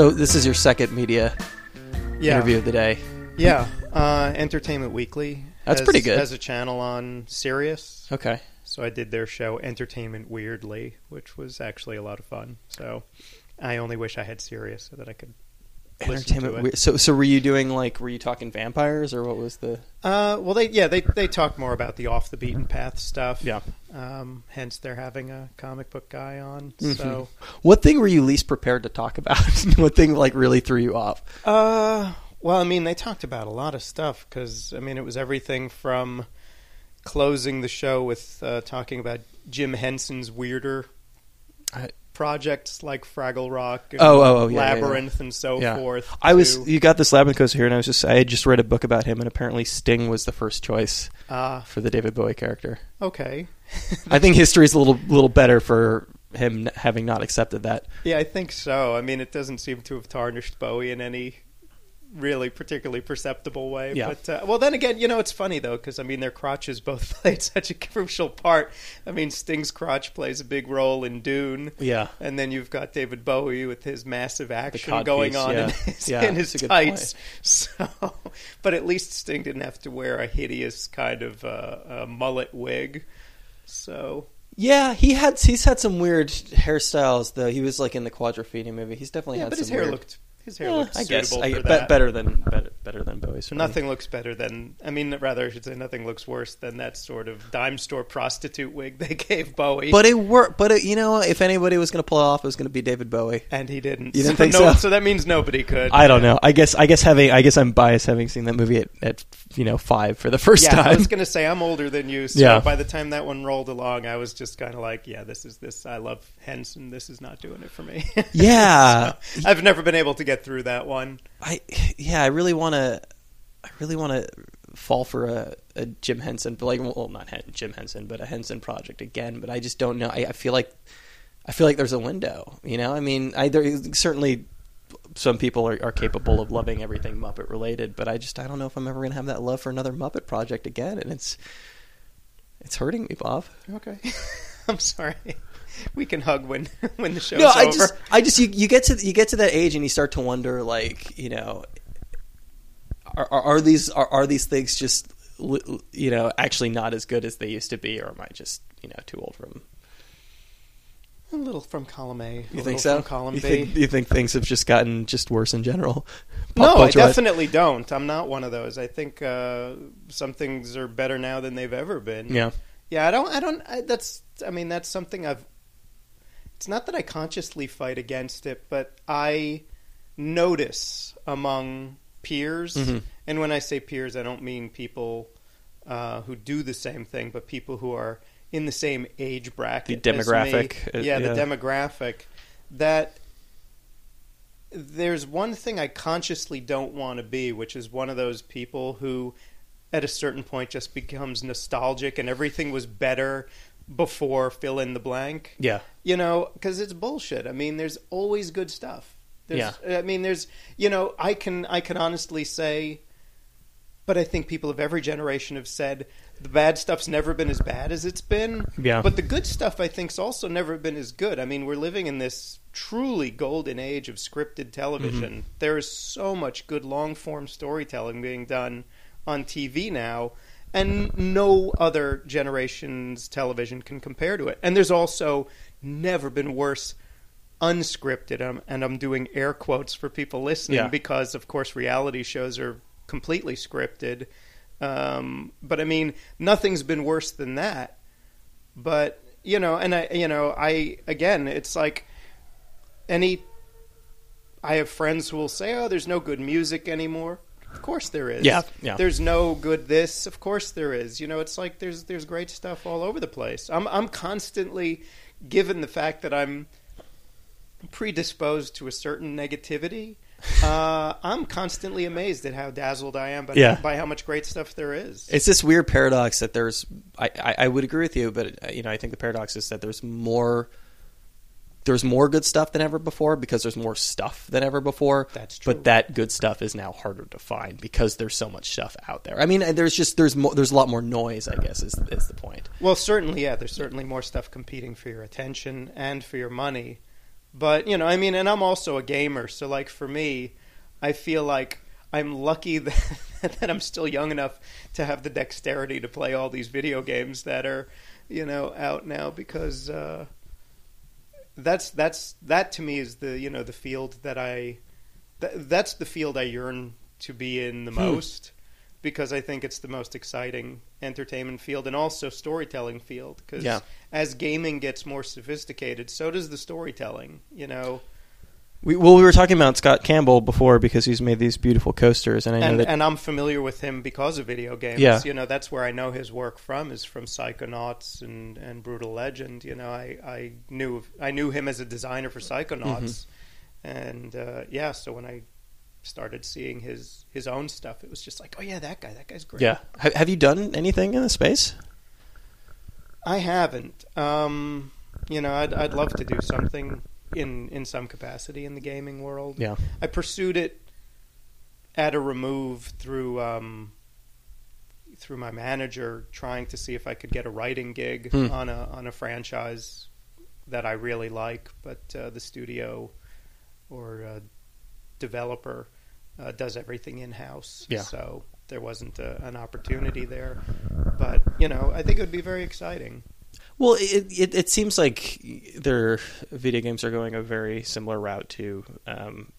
So this is your second media Yeah, interview of the day. yeah. Uh, Entertainment Weekly. That's has- pretty good. Has a channel on Sirius, Okay. so I did their show Entertainment Weirdly, which was actually a lot of fun. So I only wish I had Sirius so that I could. Listen Entertainment. to it. So so were you doing like were you talking vampires or what was the? Uh, well, they yeah they they talk more about the off the beaten path stuff. Yeah. Um, hence, they're having a comic book guy on. Mhm. So, What thing were you least prepared to talk about? what thing like really threw you off? uh, well, I mean, they talked about a lot of stuff because I mean, it was everything from closing the show with uh, talking about Jim Henson's weirder I- projects like Fraggle Rock, and Oh, oh, oh, yeah, yeah, yeah. Labyrinth, and so Yeah. forth. I was to, you got this labyrinth coaster here, and I was just I had just read a book about him, and apparently Sting was the first choice uh, for the David Bowie character. okay. I think history is a little little better for him having not accepted that. Yeah, I think so. I mean, it doesn't seem to have tarnished Bowie in any really particularly perceptible way. Yeah. But uh, well, then again, you know, it's funny though because I mean, their crotches both played such a crucial part. I mean, Sting's crotch plays a big role in Dune. Yeah. And then you've got David Bowie with his massive action going on yeah. in his, Yeah, in his tights. So, but at least Sting didn't have to wear a hideous kind of uh, mullet wig. So Yeah, he had he's had some weird hairstyles though. He was like in the Quadrophenia movie. He's definitely yeah, had but some his hair weird- looked his hair Yeah, looked I guess. I, be- better than better, better than Bowie's. for me. Nothing looks better than I mean, rather I should say, nothing looks worse than that sort of dime store prostitute wig they gave Bowie. But it worked. But it, you know, if anybody was going to pull it off, it was going to be David Bowie. and he didn't. You didn't so think no, so? that means nobody could. I don't know. I guess I guess having I guess I'm biased having seen that movie at, at you know five for the first yeah, I was going to say I'm older than you. So Yeah. by the time that one rolled along, I was just kind of like, yeah, this is this. I love Henson. This is not doing it for me. Yeah. So, I've never been able to get through that one. I yeah, I really want to. I really want to fall for a, a Jim Henson, but like well, not Hen- Jim Henson, but a Henson project again. But I just don't know. I, I feel like I feel like there's a window. You know, I mean, I there certainly some people are, are capable of loving everything Muppet related, but I just I don't know if I'm ever going to have that love for another Muppet project again, and it's it's hurting me, Bob. Okay, I'm sorry. We can hug when when the show's no, I over. just, I just, you, you get to, you get to that age, and you start to wonder, like, you know, are, are, are these, are, are these things just, you know, actually not as good as they used to be, or am I just, you know, too old for them? a little from column A. You think so? Column you B. think, you think things have just gotten just worse in general? No, I definitely don't. I'm not one of those. I think uh, some things are better now than they've ever been. Yeah, Yeah, I don't. I don't. I, that's. I mean, that's something I've. It's not that I consciously fight against it, but I notice among peers, Mhm. and when I say peers, I don't mean people uh, who do the same thing, but people who are in the same age bracket. The as me. demographic, uh, yeah, the demographic. That there's one thing I consciously don't want to be, which is one of those people who, at a certain point, just becomes nostalgic and everything was better before fill in the blank. yeah, You know, because it's bullshit. I mean, there's always good stuff. There's, I mean, there's, you know, I can, I can honestly say, but I think people of every generation have said the bad stuff's never been as bad as it's been. Yeah. But the good stuff, I think's also never been as good. I mean, we're living in this truly golden age of scripted television. Mm-hmm. There is so much good long form storytelling being done on TV now, and no other generation's television can compare to it. And there's also never been worse unscripted, um, and I'm doing air quotes for people listening Yeah. because, of course, reality shows are completely scripted. Um, but I mean, nothing's been worse than that. But you know, and I, you know, I again, it's like any. I have friends who will say, "Oh, there's no good music anymore." Of course there is. Yeah, yeah. There's no good this. Of course there is. You know, it's like there's there's great stuff all over the place. I'm I'm constantly given the fact that I'm predisposed to a certain negativity. Uh, I'm constantly amazed at how dazzled I am by, Yeah. by how much great stuff there is. it's this weird paradox that there's. I, I, I would agree with you, but uh, you know, I think the paradox is that there's more. There's more good stuff than ever before because there's more stuff than ever before. That's true. But that good stuff is now harder to find because there's so much stuff out there. I mean, there's just there's more, there's a lot more noise. I guess is is the point. Well, certainly, yeah. There's certainly more stuff competing for your attention and for your money. But you know, I mean, and I'm also a gamer, so like for me, I feel like I'm lucky that, that I'm still young enough to have the dexterity to play all these video games that are, you know, out now because uh, that's that's that to me is the you know the field that I th- that's the field I yearn to be in the Hmm. most because I think it's the most exciting entertainment field and also storytelling field because Yeah. as gaming gets more sophisticated, so does the storytelling. You know, We, well, we were talking about Scott Campbell before because he's made these beautiful coasters, and I know and that and I'm familiar with him because of video games. Yeah. You know, that's where I know his work from is from Psychonauts and, and Brutal Legend. You know, I, I knew I knew him as a designer for Psychonauts, Mm-hmm. and uh, yeah. So when I started seeing his his own stuff, it was just like, oh yeah, that guy, that guy's great. yeah. Ha- have you done anything in the space? I haven't. Um, you know, I'd I'd love to do something in in some capacity in the gaming world. Yeah. I pursued it at a remove through um, through my manager, trying to see if I could get a writing gig Hmm. on a on a franchise that I really like, but uh, the studio or uh, developer uh, does everything in house. Yeah. So there wasn't a, an opportunity there, but you know, I think it would be very exciting. Well, it, it it seems like their video games are going a very similar route to um,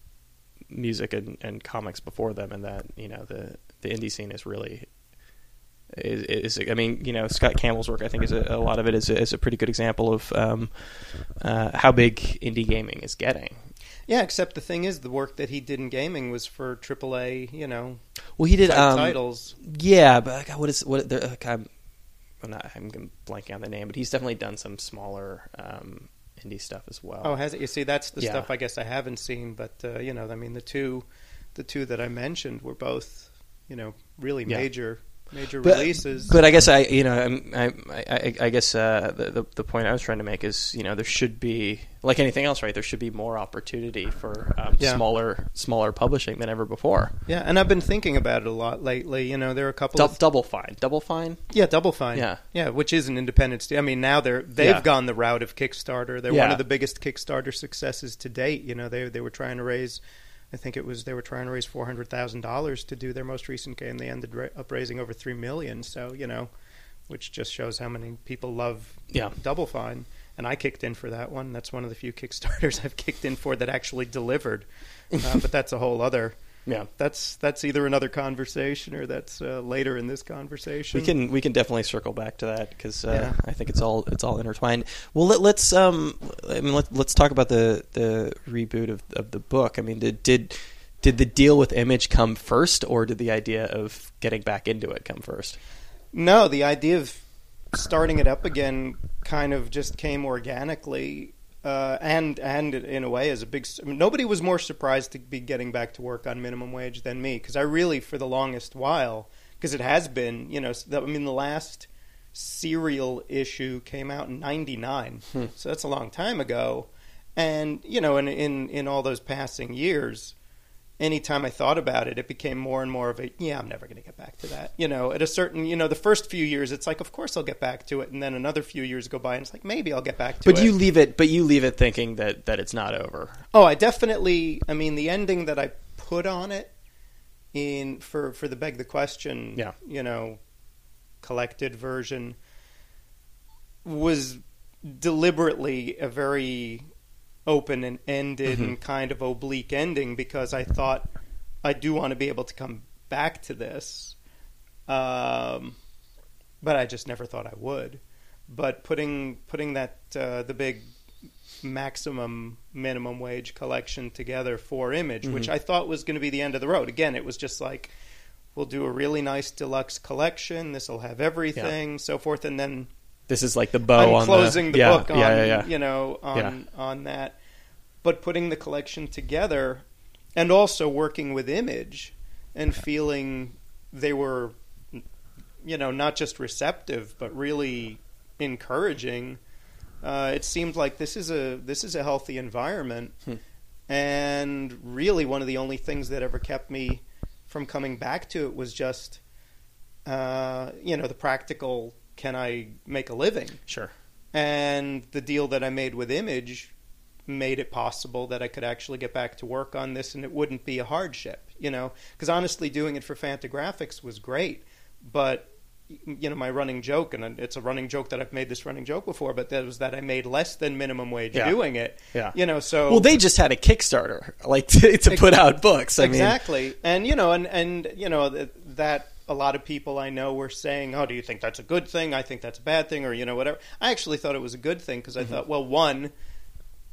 music and, and comics before them, and that you know the the indie scene is really is, is I mean you know Scott Campbell's work I think is a, a lot of it is a, is a pretty good example of um, uh, how big indie gaming is getting. Yeah, except the thing is, the work that he did in gaming was for AAA, you know, Well, he did um, titles. Yeah, but God, what is what? there- Like, I'm, I'm not. I'm blanking on the name, but he's definitely done some smaller um, indie stuff as well. Oh, has it? You see, that's the Yeah. stuff I guess I haven't seen. But uh, you know, I mean, the two, the two that I mentioned were both, you know, really Yeah. major, major but, releases. But I guess I, you know, I, I, I guess uh, the, the point I was trying to make is, you know, there should be like anything else, right? There should be more opportunity for um, Yeah. smaller, smaller publishing than ever before. yeah, and I've been thinking about it a lot lately. You know, there are a couple. Of, double fine, double fine. yeah, Double Fine. Yeah. yeah, which is an independent. St- I mean, now they're they've Yeah. gone the route of Kickstarter. They're one of the biggest Kickstarter successes to date. You know, they they were trying to raise. I think it was they were trying to raise four hundred thousand dollars to do their most recent game. They ended ra- up raising over three million. So you know, which just shows how many people love Yeah. Double Fine. And I kicked in for that one. That's one of the few Kickstarters I've kicked in for that actually delivered. Uh, but that's a whole other. Yeah. That's that's either another conversation or that's uh, later in this conversation. We can we can definitely circle back to that because uh, Yeah. I think it's all it's all intertwined. Well, let, let's um I mean let, let's talk about the the reboot of of the book. I mean, did did did the deal with Image come first, or did the idea of getting back into it come first? No, the idea of starting it up again kind of just came organically, uh, and and in a way as a big. I mean, nobody was more surprised to be getting back to work on minimum wage than me because I really, for the longest while, because it has been, you know, I mean, the last serial issue came out in '99, Hmm. so that's a long time ago, and you know, in in in all those passing years anytime I thought about it, it became more and more of a yeah, I'm never going to get back to that. You know, at a certain you know, the first few years, it's like of course I'll get back to it, and then another few years go by, and it's like maybe I'll get back to But it. But you leave it. But you leave it thinking that that it's not over. oh, I definitely. I mean, the ending that I put on it in for for the beg the question, Yeah. you know, collected version was deliberately a very open and ended Mhm. and kind of oblique ending because I thought I do want to be able to come back to this, um, but I just never thought I would. But putting putting that uh, the big maximum minimum wage collection together for Image, which Mhm. I thought was going to be the end of the road. Again, it was just like we'll do a really nice deluxe collection. This will have everything, so forth, and then This is like the bow I'm on closing the, yeah, book on yeah, yeah, you know on on that, but putting the collection together, and also working with Image and feeling they were, you know, not just receptive but really encouraging. Uh, it seemed like this is a this is a healthy environment, Hmm. and really one of the only things that ever kept me from coming back to it was just, uh, you know, the practical. Can I make a living? Sure. and the deal that I made with Image made it possible that I could actually get back to work on this and it wouldn't be a hardship, you know. Because honestly, doing it for Fantagraphics was great, but you know my running joke, and it's a running joke that I've made this running joke before, but that was that I made less than minimum wage Yeah. doing it. Yeah. you know. So Well, they just had a Kickstarter, like to, to put out books. I mean, exactly, and you know, and and you know that a lot of people I know were saying, "Oh, do you think that's a good thing? I think that's a bad thing," or you know, whatever. I actually thought it was a good thing because I Mm-hmm. thought, well, one,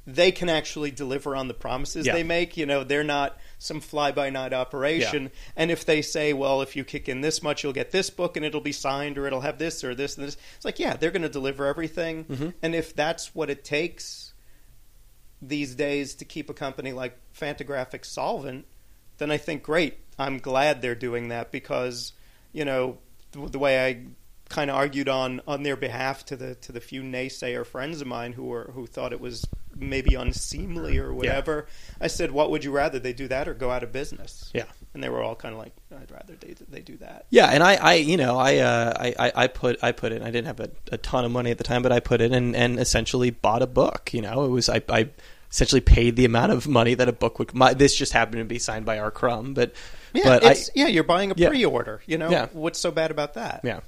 they can actually deliver on the promises Yeah. they make. You know, they're not some fly by night operation. And if they say, well, if you kick in this much, you'll get this book and it'll be signed or it'll have this or this and this, it's like, yeah, they're going to deliver everything. Mm-hmm. And if that's what it takes these days to keep a company like Fantagraphics solvent, then I think great. I'm glad they're doing that because, you know, the, the way I kind of argued on on their behalf to the to the few naysayer friends of mine who were who thought it was maybe unseemly or whatever. I said, "What would you rather they do that or go out of business?" Yeah. and they were all kind of like, "I'd rather they they do that." Yeah, and I, I you know, I, uh, I, I- put, I put in. I didn't have a, a ton of money at the time, but I put in and, and essentially bought a book. You know, it was I, I essentially paid the amount of money that a book would. My, this just happened to be signed by R. Crumb, but, Yeah, but I, yeah, you're buying a Yeah. pre-order. You know, Yeah. what's so bad about that? yeah,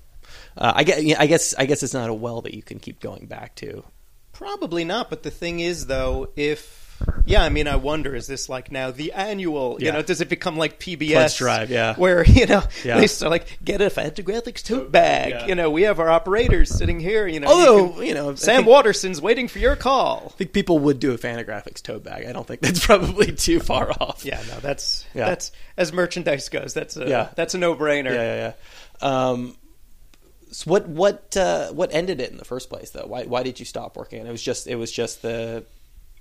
uh, I guess, I guess, I guess it's not a well that you can keep going back to. Probably not. But the thing is, though, if yeah, I mean, I wonder is this like now the annual? You Yeah. know, does it become like PBS Drive, yeah. where you know Yeah. they start like get a Fantagraphics tote bag. Yeah. You know, we have our operators sitting here. You know, Although, can- you know, Sam think- Waterston's waiting for your call. I think people would do a Fantagraphics tote bag. I don't think that's probably too far off. Yeah, no, that's Yeah. that's as merchandise goes. That's a Yeah. that's a no brainer. yeah, yeah. yeah. Um, so what what uh, what ended it in the first place though? Why why did you stop working? It was just it was just the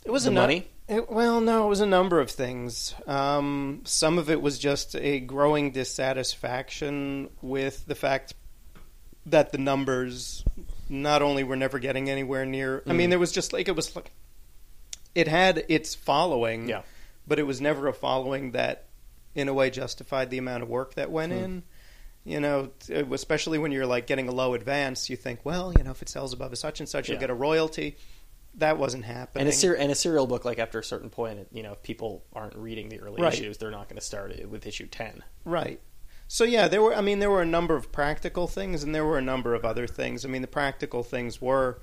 It was The a money? It, well, no, it was a number of things. Um, some of it was just a growing dissatisfaction with the fact that the numbers not only were never getting anywhere near. I Mm. mean, there was just like it was like it had its following, Yeah. but it was never a following that, in a way, justified the amount of work that went Hmm. in. You know, especially when you're like getting a low advance, you think, well, you know, if it sells above a such and such, you'll get a royalty. That wasn't happening. and a ser- and a serial book like after a certain point, you know, if people aren't reading the early Right. issues, they're not going to start it with issue ten. Right. So yeah, there were. I mean, there were a number of practical things, and there were a number of other things. I mean, the practical things were.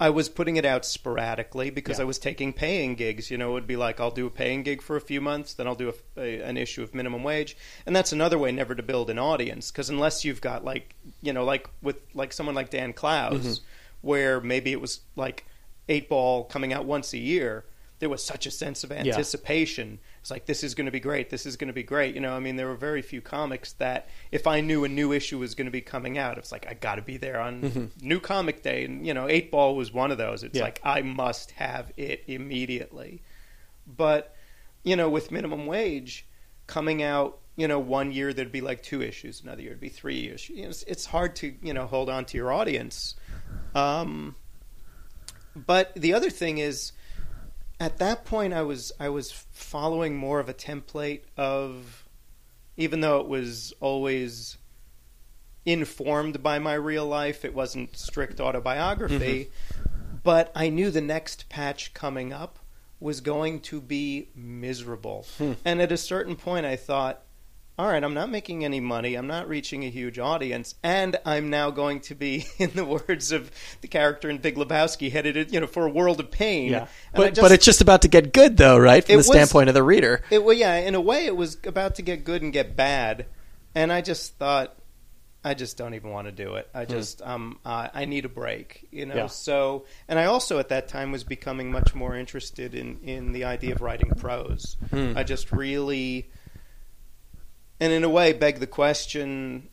I was putting it out sporadically because Yeah. I was taking paying gigs. You know, it would be like I'll do a paying gig for a few months, then I'll do a, a, an issue of minimum wage, and that's another way never to build an audience. Because unless you've got like you know, like with like someone like Dan Clowes, where maybe it was like Eightball coming out once a year, there was such a sense of anticipation. It's like this is going to be great. This is going to be great. You know, I mean, there were very few comics that if I knew a new issue was going to be coming out, it's like I got to be there on mm-hmm. new comic day. And you know, Eightball was one of those. It's Yeah. like I must have it immediately. But you know, with minimum wage coming out, you know, one year there'd be like two issues, another year it'd be three issues. It's, it's hard to you know hold on to your audience. Um, but the other thing is, at that point, I was I was following more of a template of, even though it was always informed by my real life, it wasn't strict autobiography. But I knew the next patch coming up was going to be miserable. And at a certain point, I thought, all right, I'm not making any money. I'm not reaching a huge audience, and I'm now going to be, in the words of the character in Big Lebowski, headed, you know, for a world of pain. Yeah, but just- but it's just about to get good though, right? From the was- standpoint of the reader. it well, yeah. In a way, it was about to get good and get bad, and I just thought, I just don't even want to do it. I just, um, uh, I need a break, you know. Hmm. Yeah. So, and I also at that time was becoming much more interested in in the idea of writing prose. Hmm. I just really, and in a way, beg the question.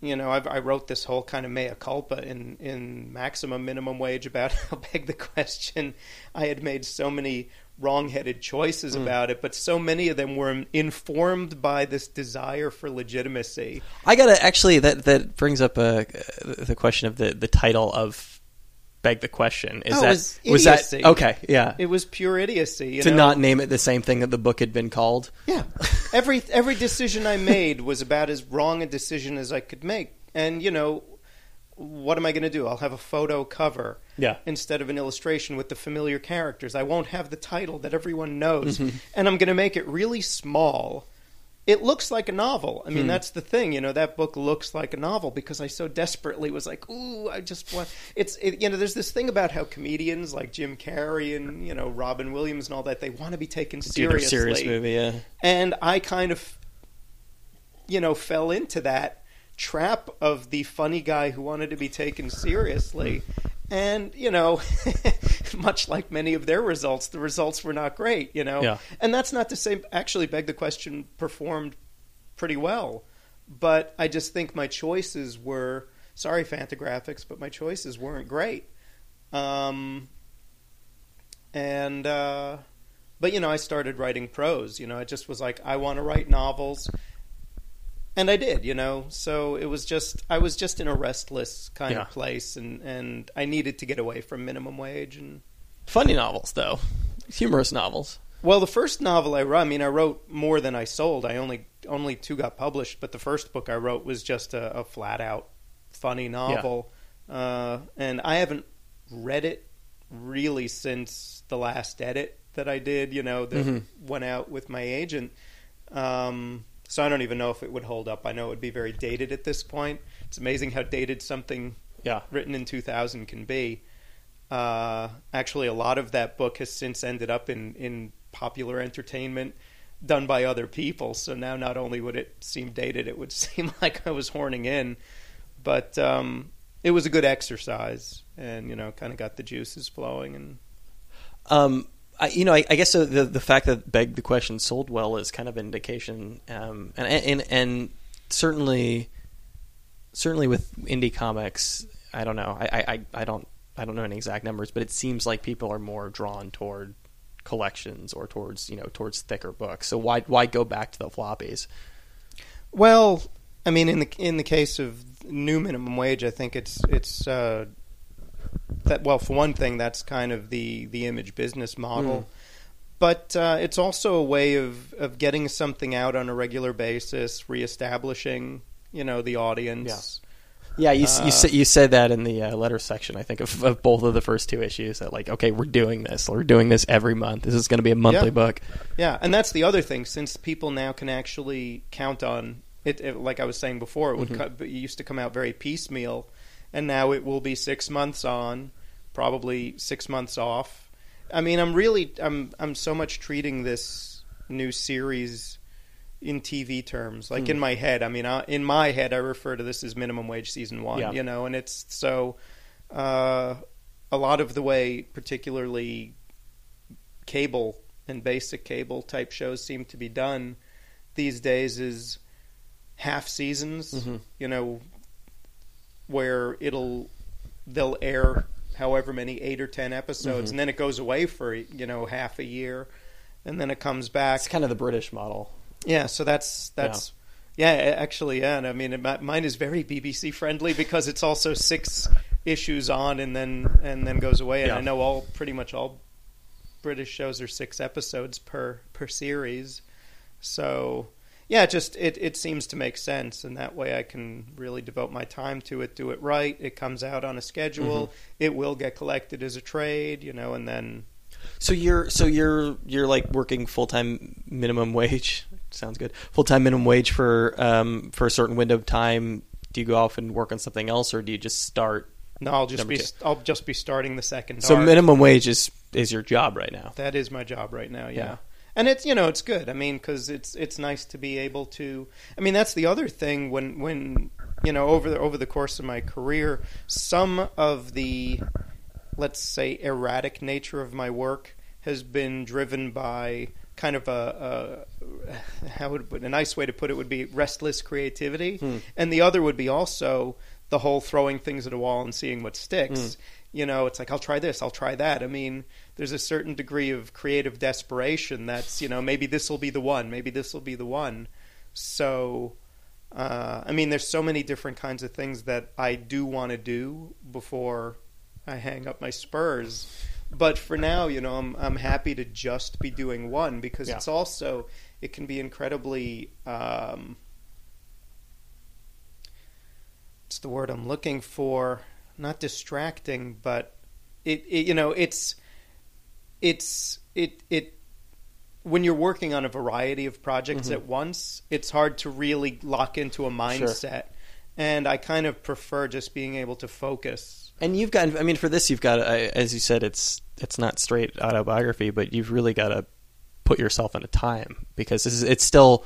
You know, I've, I wrote this whole kind of mea culpa in, in maximum minimum wage about how beg the question. I had made so many wrong-headed choices Hmm. about it, but so many of them were informed by this desire for legitimacy. I gotta actually that that brings up uh, the question of the the title of beg the question. Is Oh, it that was was that okay? Yeah, It was pure idiocy. You to know? not name it the same thing that the book had been called. Yeah. every every decision I made was about as wrong a decision as I could make. And you know, what am I going to do? I'll have a photo cover Yeah. instead of an illustration with the familiar characters. I won't have the title that everyone knows. Mm-hmm. And I'm going to make it really small. It looks like a novel. I mean, Hmm. that's the thing. You know, that book looks like a novel because I so desperately was like, ooh, I just want. It's, it, you know, there's this thing about how comedians like Jim Carrey and, you know, Robin Williams and all that, they want to be taken seriously. serious movie, yeah. And I kind of, you know, fell into that trap of the funny guy who wanted to be taken seriously. And, you know, much like many of their results, the results were not great, you know. Yeah. And that's not to say, actually, Beg the Question performed pretty well. But I just think my choices were, sorry, Fantagraphics, but my choices weren't great. Um, and, uh, but, you know, I started writing prose. You know, it just was like, I want to write novels. And I did, you know. So it was just, I was just in a restless kind Yeah. of place, and, and I needed to get away from minimum wage. And Funny novels, though. Humorous novels. well, the first novel I wrote, I mean, I wrote more than I sold. I only only two got published, but the first book I wrote was just a, a flat out funny novel, uh, and I haven't read it really since the last edit that I did. You know, that Mhm. went out with my agent. Um, so I don't even know if it would hold up. I know it would be very dated at this point. It's amazing how dated something Yeah. written in 2000 can be. Uh, actually, a lot of that book has since ended up in, in popular entertainment done by other people. So now not only would it seem dated, it would seem like I was horning in. But um, it was a good exercise and, you know, kind of got the juices flowing. And Um, I, you know, I, I guess the the fact that Beg the Question sold well is kind of an indication, um, and and and certainly, certainly with indie comics, I don't know, I, I, I don't I don't know any exact numbers, but it seems like people are more drawn toward collections or towards you know towards thicker books. So why why go back to the floppies? Well, I mean, in the in the case of new minimum wage, I think it's it's uh, that. Well, for one thing, that's kind of the the image business model, Mm. but uh, it's also a way of of getting something out on a regular basis, reestablishing you know the audience. Yeah, you s you, Uh, sa- you said that in the uh, letter section. I think of, of both of the first two issues. That like, okay, we're doing this. We're doing this every month. This is going to be a monthly Yeah. book. Yeah, and that's the other thing. Since people now can actually count on it, it like I was saying before, it would Mhm. co- it used to come out very piecemeal, and now it will be six months on, probably six months off. I mean, I'm really, I'm, I'm so much treating this new series in TV terms. Like Hmm. in my head, I mean, uh, in my head, I refer to this as minimum wage season one. Yeah. You know, and it's so. Uh, a lot of the way, particularly cable and basic cable type shows seem to be done these days is half seasons Mhm. you know where it'll they'll air however many 8 or 10 episodes Mhm. and then it goes away for you know half a year and then it comes back It's kind of the British model. yeah, so that's that's yeah, actually, yeah. And I mean, it, mine is very BBC friendly because it's also six issues on and then and then goes away. And Yeah. I know all pretty much all British shows are six episodes per per series. So yeah, it just it it seems to make sense, and that way I can really devote my time to it, do it right. It comes out on a schedule. Mm-hmm. It will get collected as a trade, you know, and then So you're so you're you're like working full time minimum wage. Sounds good. Full time minimum wage for um for a certain window of time. Do you go off and work on something else, or do you just start? no, I'll just be two. I'll just be starting the second. So arc. minimum wage is is your job right now. That is my job right now. Yeah. Yeah. And it's you know it's good. I mean because it's it's nice to be able to. I mean that's the other thing when when you know over the over the course of my career, some of the let's say erratic nature of my work has been driven by kind of a, a how would a nice way to put it would be restless creativity, Hmm. and the other would be also the whole throwing things at a wall and seeing what sticks. Mm. You know, it's like I'll try this, I'll try that. I mean, there's a certain degree of creative desperation that's you know maybe this will be the one, maybe this will be the one. So, uh, I mean, there's so many different kinds of things that I do want to do before I hang up my spurs. But for now, you know, I'm I'm happy to just be doing one because Yeah. it's also it can be incredibly um, what's the word I'm looking for? Not distracting, but it, it you know it's it's it it when you're working on a variety of projects Mm-hmm. at once, it's hard to really lock into a mindset. And I kind of prefer just being able to focus. And you've got, I mean, for this, you've got, as you said, it's it's not straight autobiography, but you've really got to put yourself in a time because this is, it's still,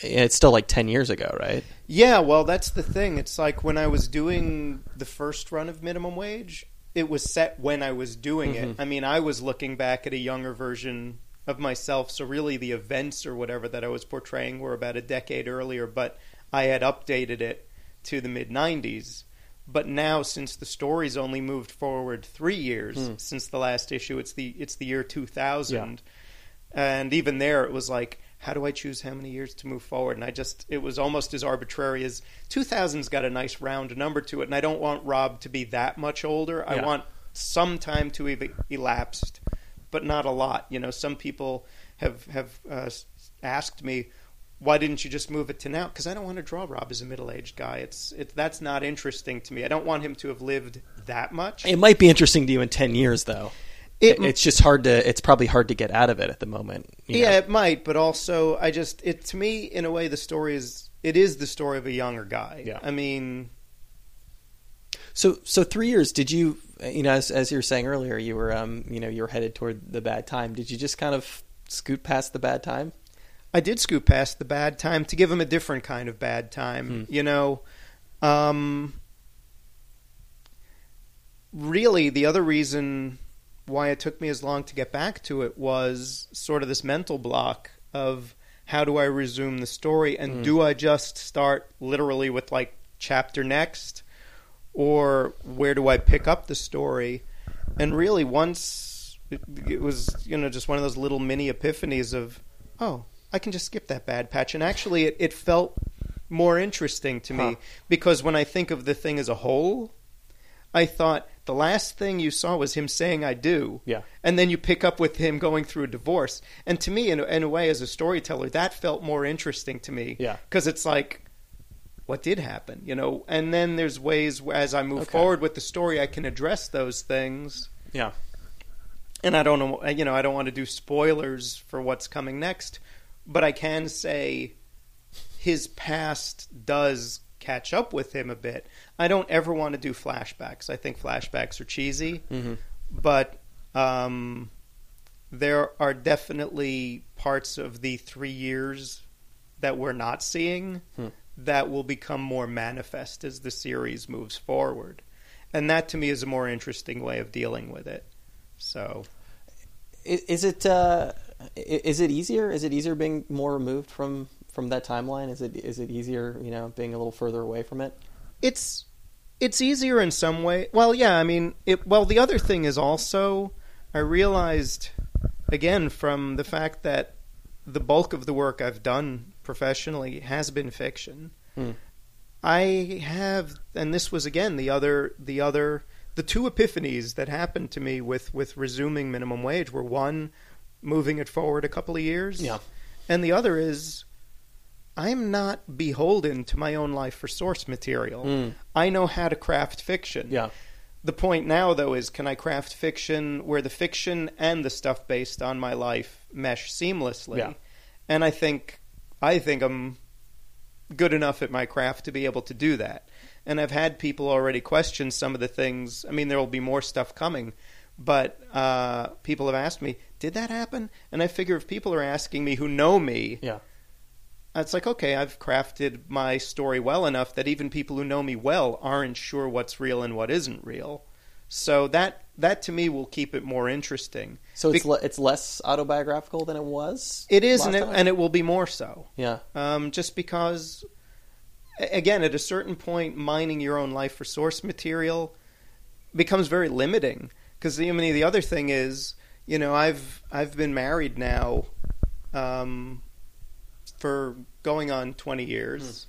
it's still like ten years ago, right? Yeah, well, that's the thing. It's like when I was doing the first run of minimum wage, it was set when I was doing it. Mm-hmm. I mean, I was looking back at a younger version of myself, so really the events or whatever that I was portraying were about a decade earlier, but I had updated it to the mid 90s. But now, since the story's only moved forward three years hmm. since the last issue, it's the it's the year 2000 and even there it was like how do i choose how many years to move forward? And i just it was almost as arbitrary as 2000's got a nice round number to it. And i don't want rob to be that much older. I want some time to have elapsed but not a lot. You know some people have have uh, asked me why didn't you just move it to now? Because i don't want to draw rob as a middle-aged guy. It's it, that's not interesting to me. I don't want him to have lived that much. It might be interesting to you in ten years, though. It- it's just hard to. It's probably hard to get out of it at the moment. Yeah, know? it might, but also I just it to me in a way the story is it is the story of a younger guy. Yeah. I mean, So, so three years. Did you, you know, as as you were saying earlier, you were, um, you know, you were headed toward the bad time. Did you just kind of scoot past the bad time? I did scoot past the bad time to give him a different kind of bad time. You know, um, really, the other reason why it took me as long to get back to it was sort of this mental block of how do I resume the story and mm. do I just start literally with like chapter next or where do I pick up the story? And really, once it, it was, you know, just one of those little mini epiphanies of, oh, I can just skip that bad patch. And actually, it, it felt more interesting to me Huh. because when I think of the thing as a whole, I thought the last thing you saw was him saying "I do," Yeah. and then you pick up with him going through a divorce. And to me, in a, in a way, as a storyteller, that felt more interesting to me. Yeah. because it's like, what did happen, you know? And then there's ways as I move Okay. forward with the story, I can address those things. Yeah. And I don't know, you know, I don't want to do spoilers for what's coming next, but I can say his past does catch up with him a bit. I don't ever want to do flashbacks. I think flashbacks are cheesy, Mm-hmm. but um, there are definitely parts of the three years that we're not seeing Hmm. that will become more manifest as the series moves forward. And that to me is a more interesting way of dealing with it. So Is, is it uh, is it easier? Is it easier being more removed from from that timeline? Is it is it easier, you know, being a little further away from it? It's it's easier in some way. Well, yeah, I mean, it, well, the other thing is also I realized again from the fact that the bulk of the work I've done professionally has been fiction. Hmm. I have, and this was again the other the other the two epiphanies that happened to me with with resuming minimum wage were one moving it forward a couple of years, Yeah. and the other is I'm not beholden to my own life for source material. Mm. I know how to craft fiction. Yeah. The point now, though, is can I craft fiction where the fiction and the stuff based on my life mesh seamlessly? Yeah. And I think I think I'm good enough at my craft to be able to do that. And I've had people already question some of the things. I mean, there will be more stuff coming, but uh, people have asked me, "Did that happen?" And I figure if people are asking me who know me, Yeah. It's like, okay, I've crafted my story well enough that even people who know me well aren't sure what's real and what isn't real. So that that to me will keep it more interesting. So it's le- it's less autobiographical than it was. It is, and it, and it will be more so. yeah. Um, just because, again, at a certain point, mining your own life for source material becomes very limiting. Because I mean, the other thing is, you know, I've I've been married now um, for going on twenty years,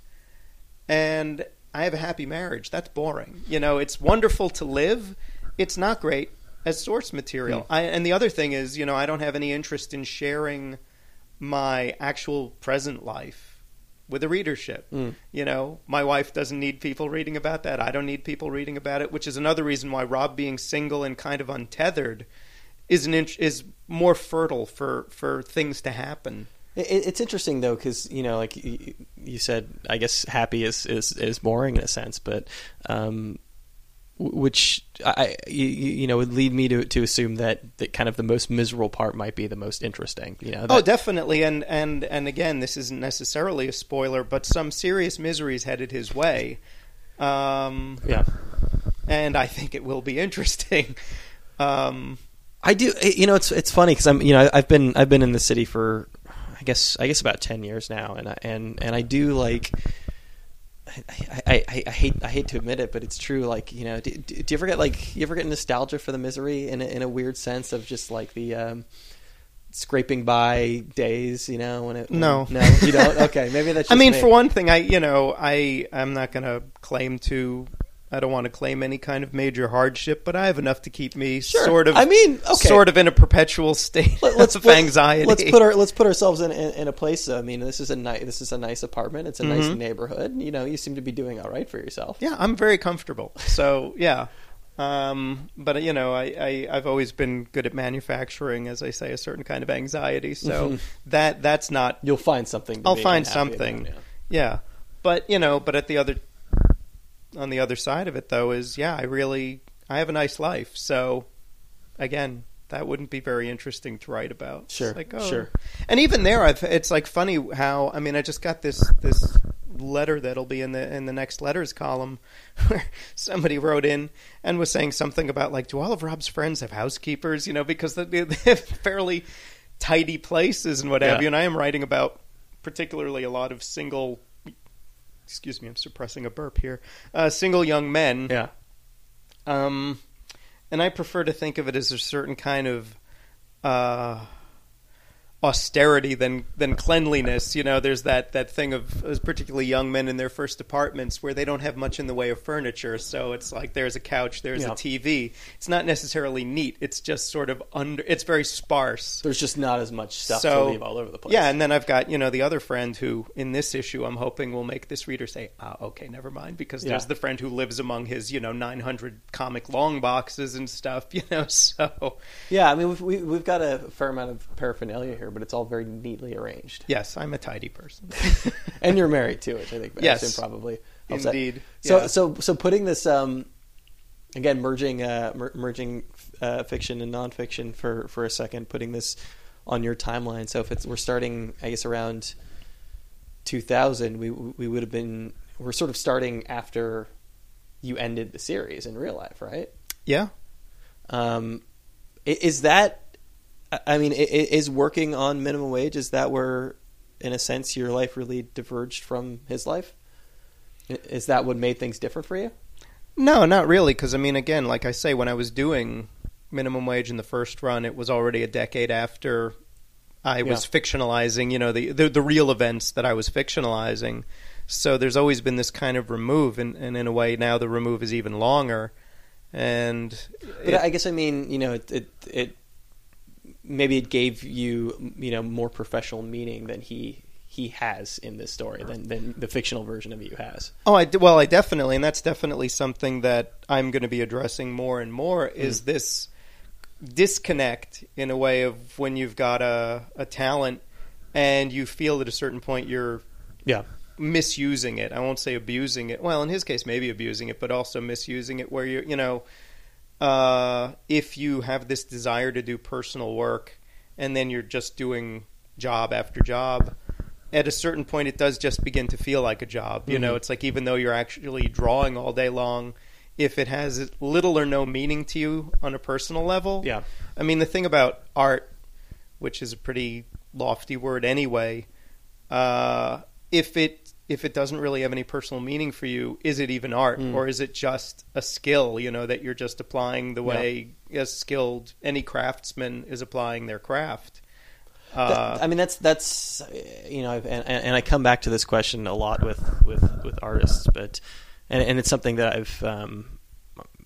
and I have a happy marriage. That's boring. You know, it's wonderful to live. It's not great as source material. I, and the other thing is, you know, I don't have any interest in sharing my actual present life with a readership. Mm. You know, my wife doesn't need people reading about that. I don't need people reading about it, which is another reason why Rob being single and kind of untethered is an int- is more fertile for for things to happen. It, it's interesting though, because you know, like you, you said, I guess happy is is is boring in a sense, but um, which I you, you know would lead me to to assume that that kind of the most miserable part might be the most interesting. You know, Oh, definitely, and and and again, this isn't necessarily a spoiler, but some serious miseries headed his way, um, yeah. and I think it will be interesting. Um, I do. You know, it's it's funny because I'm. You know, I've been I've been in the city for, I guess I guess about ten years now, and I, and and I do like. I, I, I, hate I hate to admit it, but it's true. Like you know, do, do you ever get like you ever get nostalgia for the misery in a, in a weird sense of just like the um, scraping by days? You know, when it when- No. no you don't. Okay, maybe that's. I mean, me. for one thing, I you know I I'm not going to claim to. I don't want to claim any kind of major hardship, but I have enough to keep me Sure. sort of. I mean, okay. sort of in a perpetual state Let- let's of anxiety. Let's put our let's put ourselves in, in in a place. I mean, this is a nice this is a nice apartment. It's a nice Mhm. neighborhood. You know, you seem to be doing all right for yourself. Yeah, I'm very comfortable. So yeah, um, but you know, I, I I've always been good at manufacturing, as I say, a certain kind of anxiety. So Mhm. that that's not. You'll find something. I'll find something. about, yeah. Yeah, but you know, but at the other, on the other side of it, though, is yeah, I really I have a nice life. So again. That wouldn't be very interesting to write about. Sure, like, oh. sure. And even there, I've, it's like funny how I mean, I just got this this letter that'll be in the in the next letters column, where somebody wrote in and was saying something about like, do all of Rob's friends have housekeepers? You know, because they they have fairly tidy places and what have Yeah. you. And I am writing about particularly a lot of single. Excuse me, I'm suppressing a burp here. Uh, single young men. Yeah. Um, and I prefer to think of it as a certain kind of uh, austerity than than cleanliness. You know, there's that that thing of uh, particularly young men in their first apartments where they don't have much in the way of furniture. So it's like there's a couch, there's Yeah. a TV. It's not necessarily neat. It's just sort of under. It's very sparse. There's just not as much stuff So- to leave all over the place. Yeah, and then I've got you know the other friend who in this issue I'm hoping will make this reader say, "Ah, okay, never mind," because there's Yeah. the friend who lives among his you know 900 comic long boxes and stuff. You know, so yeah. I mean, we've we, we've got a fair amount of paraphernalia here, but it's all very neatly arranged. yes, I'm a tidy person. And you're married too, which I think Yes. probably helps. Indeed. So Yeah. so so putting this um again merging uh mer- merging uh, fiction and nonfiction for for a second, putting this on your timeline. So if it's we're starting, I guess around 2000, we we would have been we're sort of starting after you ended the series in real life, right? yeah. Um, is that? I- mean, is working on minimum wage? Is that where, in a sense, your life really diverged from his life? Is that what made things different for you? No, not really. Because I mean, again, like I say, when I was doing minimum wage in the first run, it was already a decade after I was fictionalizing. You know, the, the the real events that I was fictionalizing. So there's always been this kind of remove, and, and in a way, now the remove is even longer. And But it- I guess I mean, you know, it, it it maybe it gave you you know more professional meaning than he he has in this story than than the fictional version of you has. Oh, I well, I definitely, and that's definitely something that I'm going to be addressing more and more. Is Mm. this disconnect in a way of when you've got a, a talent and you feel at a certain point you're Yeah. misusing it. I won't say abusing it. Well, in his case, maybe abusing it, but also misusing it. Where you, you know, uh, if you have this desire to do personal work and then you're just doing job after job, at a certain point, it does just begin to feel like a job. You know, Mhm. it's like even though you're actually drawing all day long, if it has little or no meaning to you on a personal level, Yeah. I mean, the thing about art, which is a pretty lofty word anyway, uh, if it if it doesn't really have any personal meaning for you, is it even art, Mm. or is it just a skill? You know that you're just applying the Yeah. way as skilled any craftsman is applying their craft. Uh, That- I mean, that's that's you know, and, and I come back to this question a lot with with, with artists, but and, and it's something that I've um,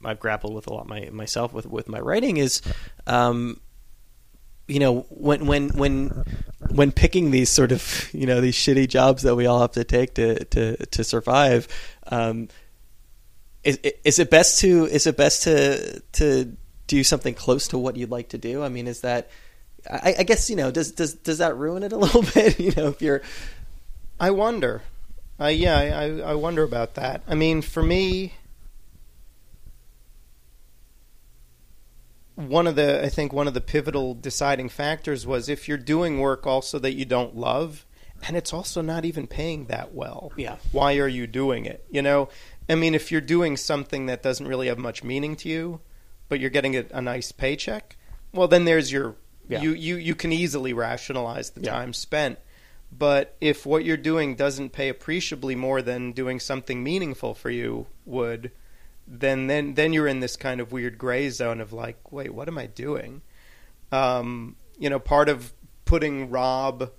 I've grappled with a lot my, myself with with my writing is, um, you know, when when when when picking these sort of you know these shitty jobs that we all have to take to to to survive, um, is is it best to is it best to to do something close to what you'd like to do? I mean, is that I, I guess you know does does does that ruin it a little bit? You know, if you're I wonder. Yeah, I, I wonder about that. I mean, for me, one of the I think one of the pivotal deciding factors was if you're doing work also that you don't love, and it's also not even paying that well. Yeah. Why are you doing it? You know, I mean, if you're doing something that doesn't really have much meaning to you, but you're getting a, a nice paycheck, well, then there's your Yeah. you you you can easily rationalize the Yeah. time spent. But if what you're doing doesn't pay appreciably more than doing something meaningful for you would, then then then you're in this kind of weird gray zone of like, wait, what am I doing? Um, you know, part of putting Rob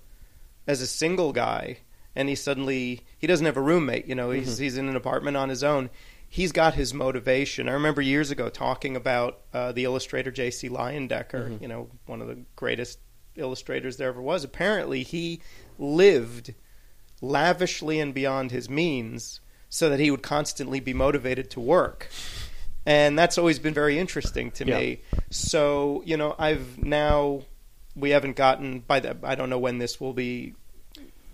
as a single guy, and he suddenly he doesn't have a roommate. You know, he's he's in an apartment on his own. He's got his motivation. I remember years ago talking about uh, the illustrator J.C. Leyendecker. You know, one of the greatest illustrators there ever was. Apparently, he lived lavishly and beyond his means so that he would constantly be motivated to work. And that's always been very interesting to me. So, you know, I've now we haven't gotten by the I don't know when this will be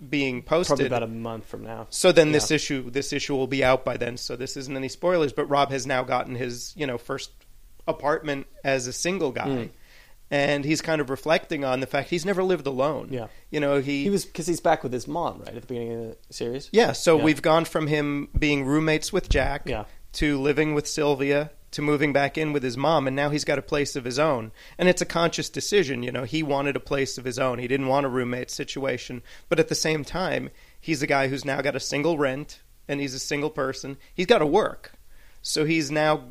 being posted. probably about a month from now. So then this issue this issue will be out by then. So this isn't any spoilers, but Rob has now gotten his, you know, first apartment as a single guy. Mm. And he's kind of reflecting on the fact he's never lived alone. Yeah. You know, he, He was because he's back with his mom right at the beginning of the series. Yeah, so Yeah. we've gone from him being roommates with Jack Yeah. to living with Sylvia to moving back in with his mom and now he's got a place of his own. And it's a conscious decision, you know, he wanted a place of his own. He didn't want a roommate situation, but at the same time, he's a guy who's now got a single rent and he's a single person. He's got to work. So he's now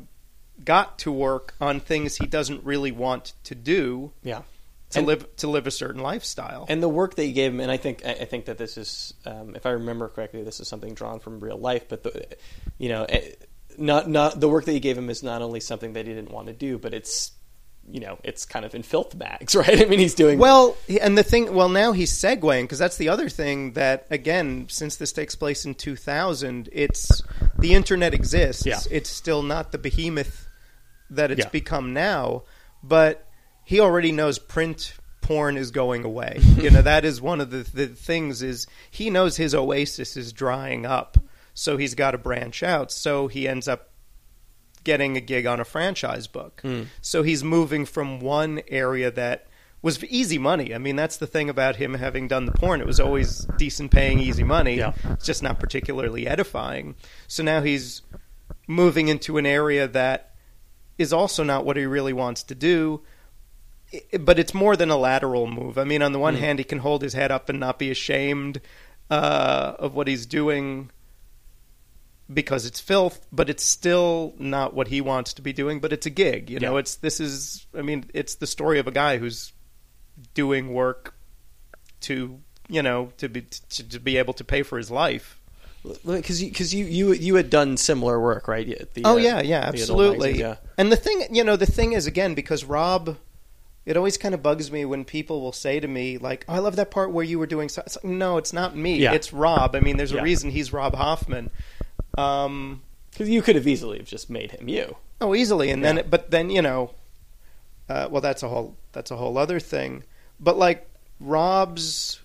got to work on things he doesn't really want to do Yeah. to And- live to live a certain lifestyle. And the work that you gave him, and I think I think that this is, um, if I remember correctly, this is something drawn from real life. But the, you know, eh, not not the work that you gave him is not only something that he didn't want to do, but it's, you know, it's kind of in filth bags, right? I mean, he's doing Well, and the thing, well, now he's segueing because that's the other thing that, again, since this takes place in 2000, it's the internet exists. Yeah. It's still not the behemoth that it's Yeah. become now, but he already knows print porn is going away. you know, that is one of the, the things is he knows his oasis is drying up, so he's got to branch out. So he ends up getting a gig on a franchise book. Hmm. So he's moving from one area that was easy money. I mean, that's the thing about him having done the porn. It was always decent paying, easy money. Yeah. It's just not particularly edifying. So now he's moving into an area that is also not what he really wants to do. But it's more than a lateral move. I mean, on the one hand, he can hold his head up and not be ashamed uh, of what he's doing because it's filth, but it's still not what he wants to be doing. But it's a gig, you know. Yeah. It's this is. I mean, it's the story of a guy who's doing work to you know to be to, to be able to pay for his life. Because you because you, you you had done similar work, right? The, oh uh, yeah, yeah, absolutely. magazine, yeah. And the thing, you know, the thing is again because Rob, it always kind of bugs me when people will say to me like, "Oh, I love that part where you were doing." So-. It's like, no, it's not me. Yeah. It's Rob. I mean, there's a Yeah. reason he's Rob Hoffman. Um, Because you could have easily have just made him you. Oh, easily, and then but then you know, uh, well, that's a whole that's a whole other thing. But like Rob's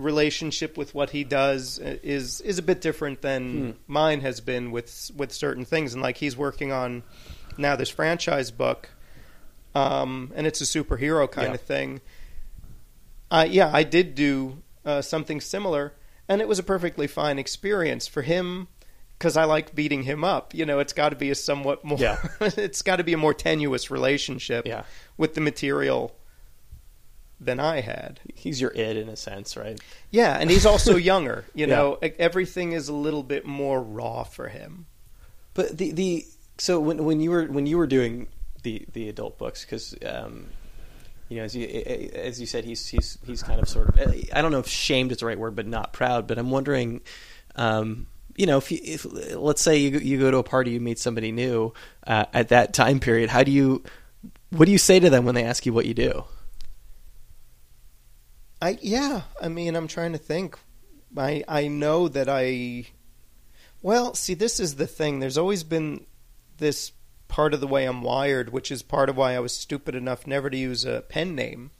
relationship with what he does is is a bit different than Hmm. mine has been with with certain things, and like he's working on now this franchise book, um, and it's a superhero kind Yeah. of thing. Uh, yeah, I did do uh, something similar, and it was a perfectly fine experience for him because I like beating him up. You know, it's got to be a somewhat more. Yeah. it's got to be a more tenuous relationship Yeah. with the material than I had. He's your id in a sense, right? Yeah, and he's also younger. You Yeah. know, everything is a little bit more raw for him. But the the so when when you were when you were doing the the adult books because um, you know as you as you said he's he's he's kind of sort of I don't know if shamed is the right word but not proud but I'm wondering um, you know if you, if let's say you you go to a party you meet somebody new uh, at that time period how do you what do you say to them when they ask you what you do I yeah, I mean, I'm trying to think. I I know that I well, see this is the thing. There's always been this part of the way I'm wired, which is part of why I was stupid enough never to use a pen name.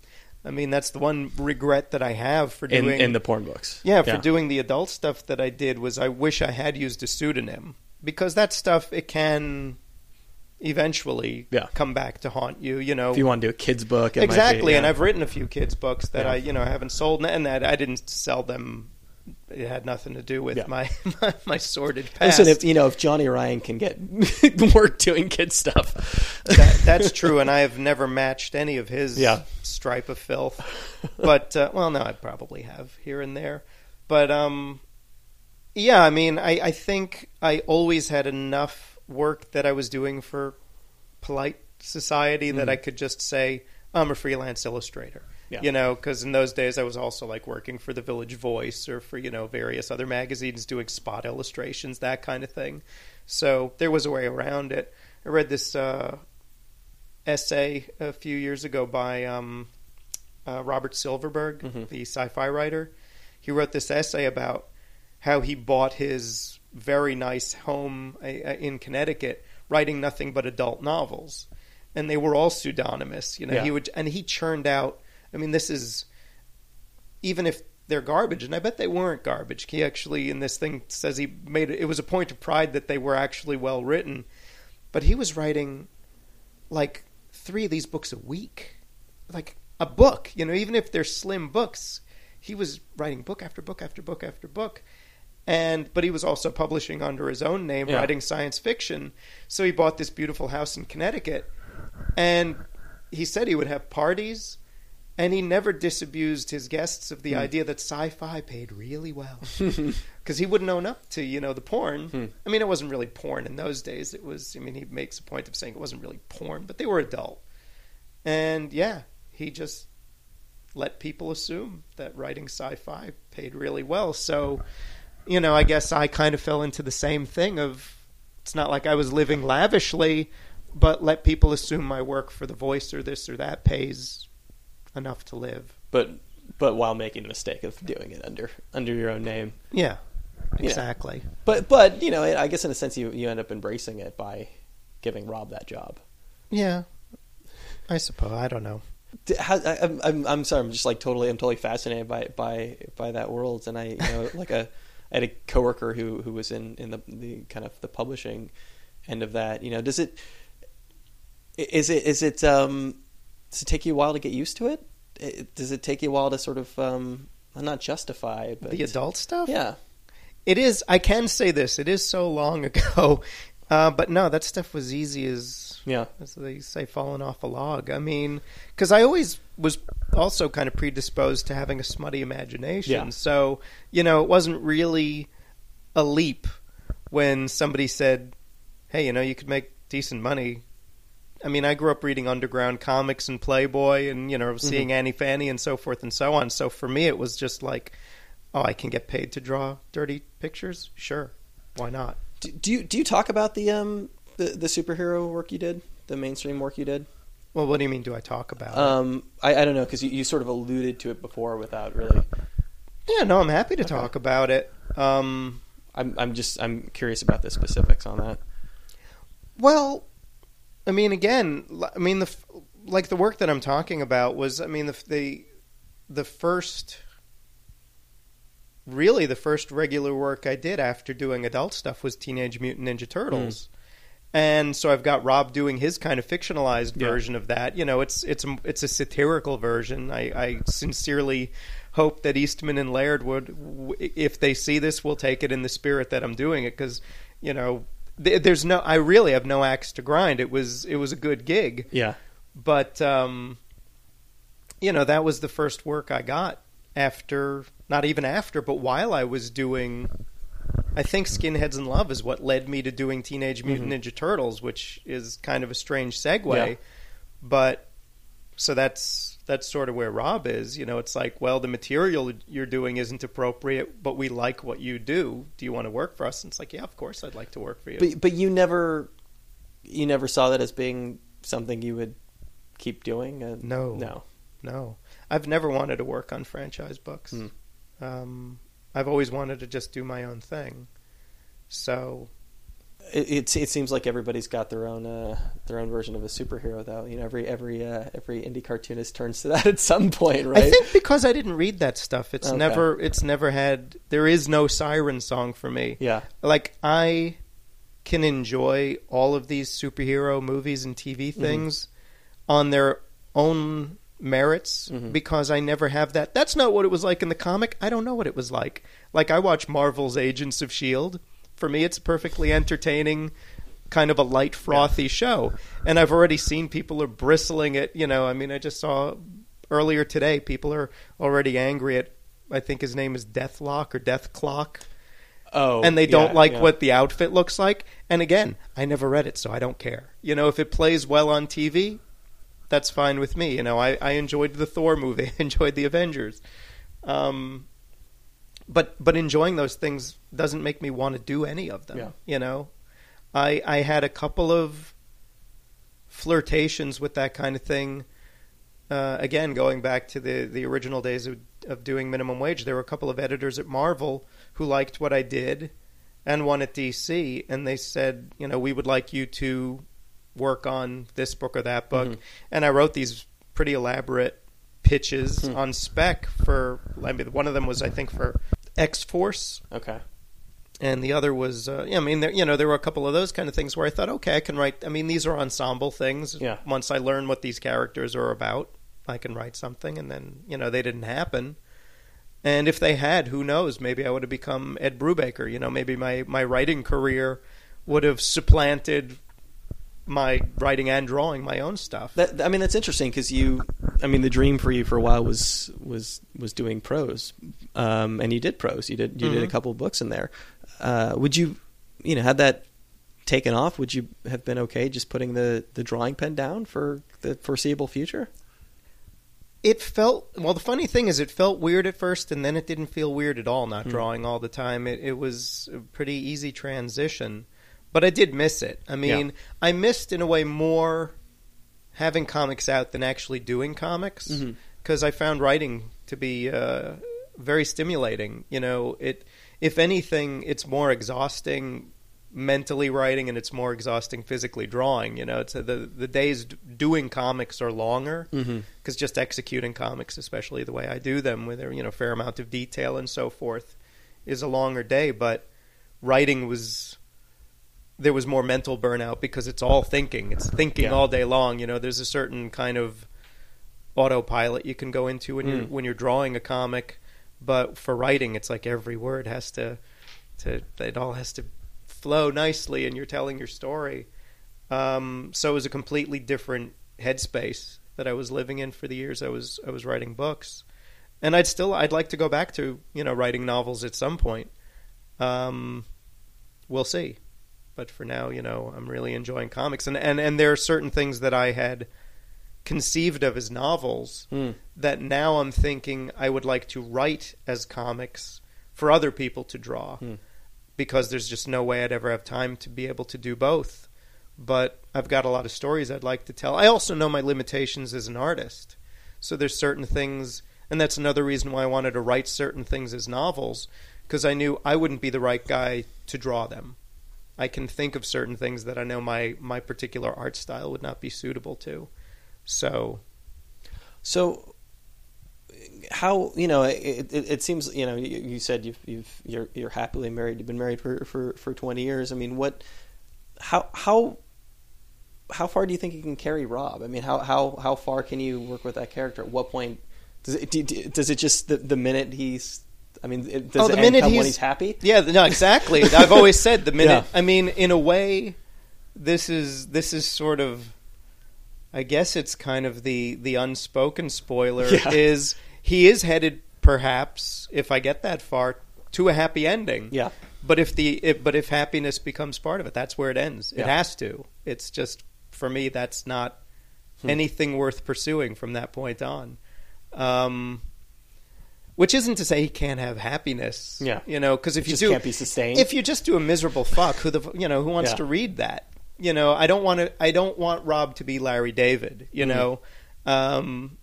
I mean, that's the one regret that I have for doing in the porn books. yeah, for doing the adult stuff that I did was I wish I had used a pseudonym because that stuff it can eventually Yeah. come back to haunt you. You know, If you want to do a kids book, might be- exactly. And. I've written a few kids books that Yeah. I you know haven't sold, and that I didn't sell them. It had nothing to do with Yeah. my, my my sordid past. Listen, if you know if Johnny Ryan can get work doing kid stuff, that, that's true, and I have never matched any of his Yeah. stripe of filth. But uh, well, no, I probably have here and there. But um, yeah, I mean, I, I think I always had enough work that I was doing for polite society that Mhm. I could just say I'm a freelance illustrator. Yeah. You know, because in those days I was also like working for the Village Voice or for you know various other magazines doing spot illustrations, that kind of thing. So there was a way around it. I read this uh, essay a few years ago by um, uh, Robert Silverberg, Mhm. the sci-fi writer. He wrote this essay about how he bought his very nice home uh, in Connecticut, writing nothing but adult novels, and they were all pseudonymous. You know, Yeah. he would and he churned out. I mean, this is even if they're garbage, and I bet they weren't garbage. He actually in this thing says he made it. It was a point of pride that they were actually well written, but he was writing like three of these books a week, like a book. You know, even if they're slim books, he was writing book after book after book after book. And but he was also publishing under his own name, Yeah. writing science fiction. So he bought this beautiful house in Connecticut, and he said he would have parties, and he never disabused his guests of the Hmm. idea that sci-fi paid really well because he wouldn't own up to you know the porn. Hmm. I mean, it wasn't really porn in those days. It was. I mean, he makes a point of saying it wasn't really porn, but they were adult. And yeah, he just let people assume that writing sci-fi paid really well. So, you know, I guess I kind of fell into the same thing of it's not like I was living lavishly, but let people assume my work for the voice or this or that pays enough to live. but but while making the mistake of doing it under under your own name. Yeah, exactly. But but you know, I guess in a sense you you end up embracing it by giving Rob that job. Yeah, I suppose. I don't know. How, I, I'm, I'm I'm sorry. I'm just like totally. I'm totally fascinated by by by that world. And I, you know, like a, I had a coworker who who was in in the the kind of the publishing end of that. You know, does it is it is it um does it take you a while to get used to it? it does it take you a while to sort of um not justify, but The adult stuff. Yeah, It is. I can say this. It is so long ago, uh, but no, that stuff was easy as yeah, as they say, falling off a log. I mean, because I always was also kind of predisposed to having a smutty imagination. Yeah. So you know, it wasn't really a leap when somebody said, "Hey, you know, you could make decent money." I mean, I grew up reading underground comics and Playboy, and you know, seeing Annie Fanny and so forth and so on. So for me, it was just like, "Oh, I can get paid to draw dirty pictures. Sure, why not?" Do, do you do you talk about the um the the superhero work you did, the mainstream work you did? Well, what do you mean? Do I talk about? it? Um, I, I don't know because you, you sort of alluded to it before without really. Yeah, no, I'm happy to talk about it. Um, I'm I'm just I'm curious about the specifics on that. well, I mean, again, I mean, the like the work that I'm talking about was, I mean, the the the first, really, the first regular work I did after doing adult stuff was Teenage Mutant Ninja Turtles. And so I've got Rob doing his kind of fictionalized Yeah. version of that. You know, it's it's a, it's a satirical version. I, I sincerely hope that Eastman and Laird would, if they see this, will take it in the spirit that I'm doing it because, you know, th- there's no. I really have no axe to grind. It was it was a good gig, Yeah, but um, you know that was the first work I got after, not even after, but while I was doing. I think Skinheads in Love is what led me to doing Teenage Mutant Ninja Turtles, which is kind of a strange segue. Yeah. But so that's that's sort of where Rob is. You know, it's like, well, the material you're doing isn't appropriate, but we like what you do. Do you want to work for us? And it's like, yeah, of course, I'd like to work for you. but but you never you never saw that as being something you would keep doing. Uh, No. no. no. I've never wanted to work on franchise books. Hmm. Um, I've always wanted to just do my own thing. So It, it it seems like everybody's got their own uh, their own version of a superhero, though. You know, every every uh, every indie cartoonist turns to that at some point, right? I think because I didn't read that stuff, it's Okay. never it's never had. There is no siren song for me. yeah, like I can enjoy all of these superhero movies and TV Mm-hmm. things on their own merits Mhm. because I never have that. That's not what it was like in the comic. I don't know what it was like. Like I watch Marvel's Agents of Shield. For me, it's a perfectly entertaining, kind of a light, frothy show. And I've already seen people are bristling at. You know, I mean, I just saw earlier today people are already angry at. I think his name is Deathlok or Death Clock Oh, and they don't yeah, like yeah. what the outfit looks like. And again, I never read it, so I don't care. You know, if it plays well on TV, that's fine with me. You know, I, I enjoyed the Thor movie, I enjoyed the Avengers. Um, but but enjoying those things doesn't make me want to do any of them. Yeah. You know, I I had a couple of flirtations with that kind of thing. Uh, again, going back to the the original days of of doing minimum wage, there were a couple of editors at Marvel who liked what I did and one at DC, and they said, you know, we would like you to work on this book or that book. Mhm. And I wrote these pretty elaborate pitches Hmm. on spec for. I mean, one of them was I think for X Force, Okay, and the other was. Uh, yeah, I mean, there, you know, there were a couple of those kind of things where I thought, okay, I can write. I mean, these are ensemble things. Yeah. Once I learn what these characters are about, I can write something, and then you know they didn't happen. And if they had, who knows? Maybe I would have become Ed Brubaker. You know, maybe my, my writing career would have supplanted my writing and drawing my own stuff. that I mean that's interesting because you, I mean, the dream for you for a while was was was doing prose, um, and you did prose. You did you did a Mhm. couple of books in there. Uh, would you, you know, had that taken off? Would you have been okay just putting the the drawing pen down for the foreseeable future? it felt well. The funny thing is, it felt weird at first, and then it didn't feel weird at all. Not Hmm. drawing all the time, it, it was a pretty easy transition. But I did miss it. I mean, Yeah. I missed in a way more having comics out than actually doing comics because I found writing to be uh, very stimulating. You know, it if anything, it's more exhausting mentally writing and it's more exhausting physically drawing. You know, it's the the days d- doing comics are longer Mm-hmm. because just executing comics, especially the way I do them, with a you know fair amount of detail and so forth, is a longer day. But writing was there was more mental burnout because it's all thinking. It's thinking Yeah. all day long. You know, there's a certain kind of autopilot you can go into when you're Mm. when you're drawing a comic, but for writing, it's like every word has to to it all has to flow nicely, and you're telling your story. Um, so it was a completely different headspace that I was living in for the years I was I was writing books, and I'd still I'd like to go back to you know writing novels at some point. Um, we'll see, but for now, you know, I'm really enjoying comics, and and and there are certain things that I had conceived of as novels Mm. that now I'm thinking I would like to write as comics for other people to draw Hmm. because there's just no way I'd ever have time to be able to do both. But I've got a lot of stories I'd like to tell. I also know my limitations as an artist. So there's certain things, and that's another reason why I wanted to write certain things as novels because I knew I wouldn't be the right guy to draw them. I can think of certain things that I know my, my particular art style would not be suitable to. So So, how you know it, it, it seems you know you, you said you've, you've you're you're happily married. You've been married for, for, for twenty years. I mean, what how how how far do you think you can carry Rob? I mean, how how how far can you work with that character? At what point does it do, do- does it just the, the minute he's I mean, it, does Oh, it the end minute come when he's- he's happy? Yeah, no, exactly. I've always said the minute. Yeah. I mean, in a way, this is this is sort of. I guess it's kind of the the unspoken spoiler Yeah. is he is headed perhaps if I get that far to a happy ending. Yeah. But if the if, but if happiness becomes part of it, that's where it ends. It Yeah. has to. It's just for me that's not Hmm. anything worth pursuing from that point on. Um, which isn't to say he can't have happiness. Yeah. You know, because if It you just do, can't be sustained. if you just do a miserable fuck, who the you know who wants Yeah. to read that? You know, I don't want to. I don't want Rob to be Larry David. You Mhm. know, um,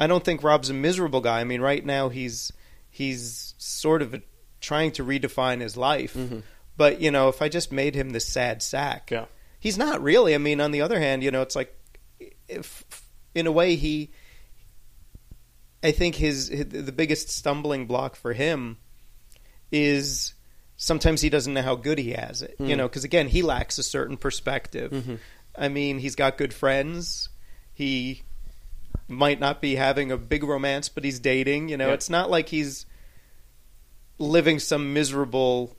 I don't think Rob's a miserable guy. I mean, right now he's he's sort of trying to redefine his life. Mhm. But you know, if I just made him this sad sack, Yeah. he's not really. I mean, on the other hand, you know, it's like if in a way he I think his, his the biggest stumbling block for him is sometimes he doesn't know how good he has it. You Mm. know, because again, he lacks a certain perspective. Mhm. I mean, he's got good friends. He might not be having a big romance, but he's dating. You know, Yeah. it's not like he's living some miserable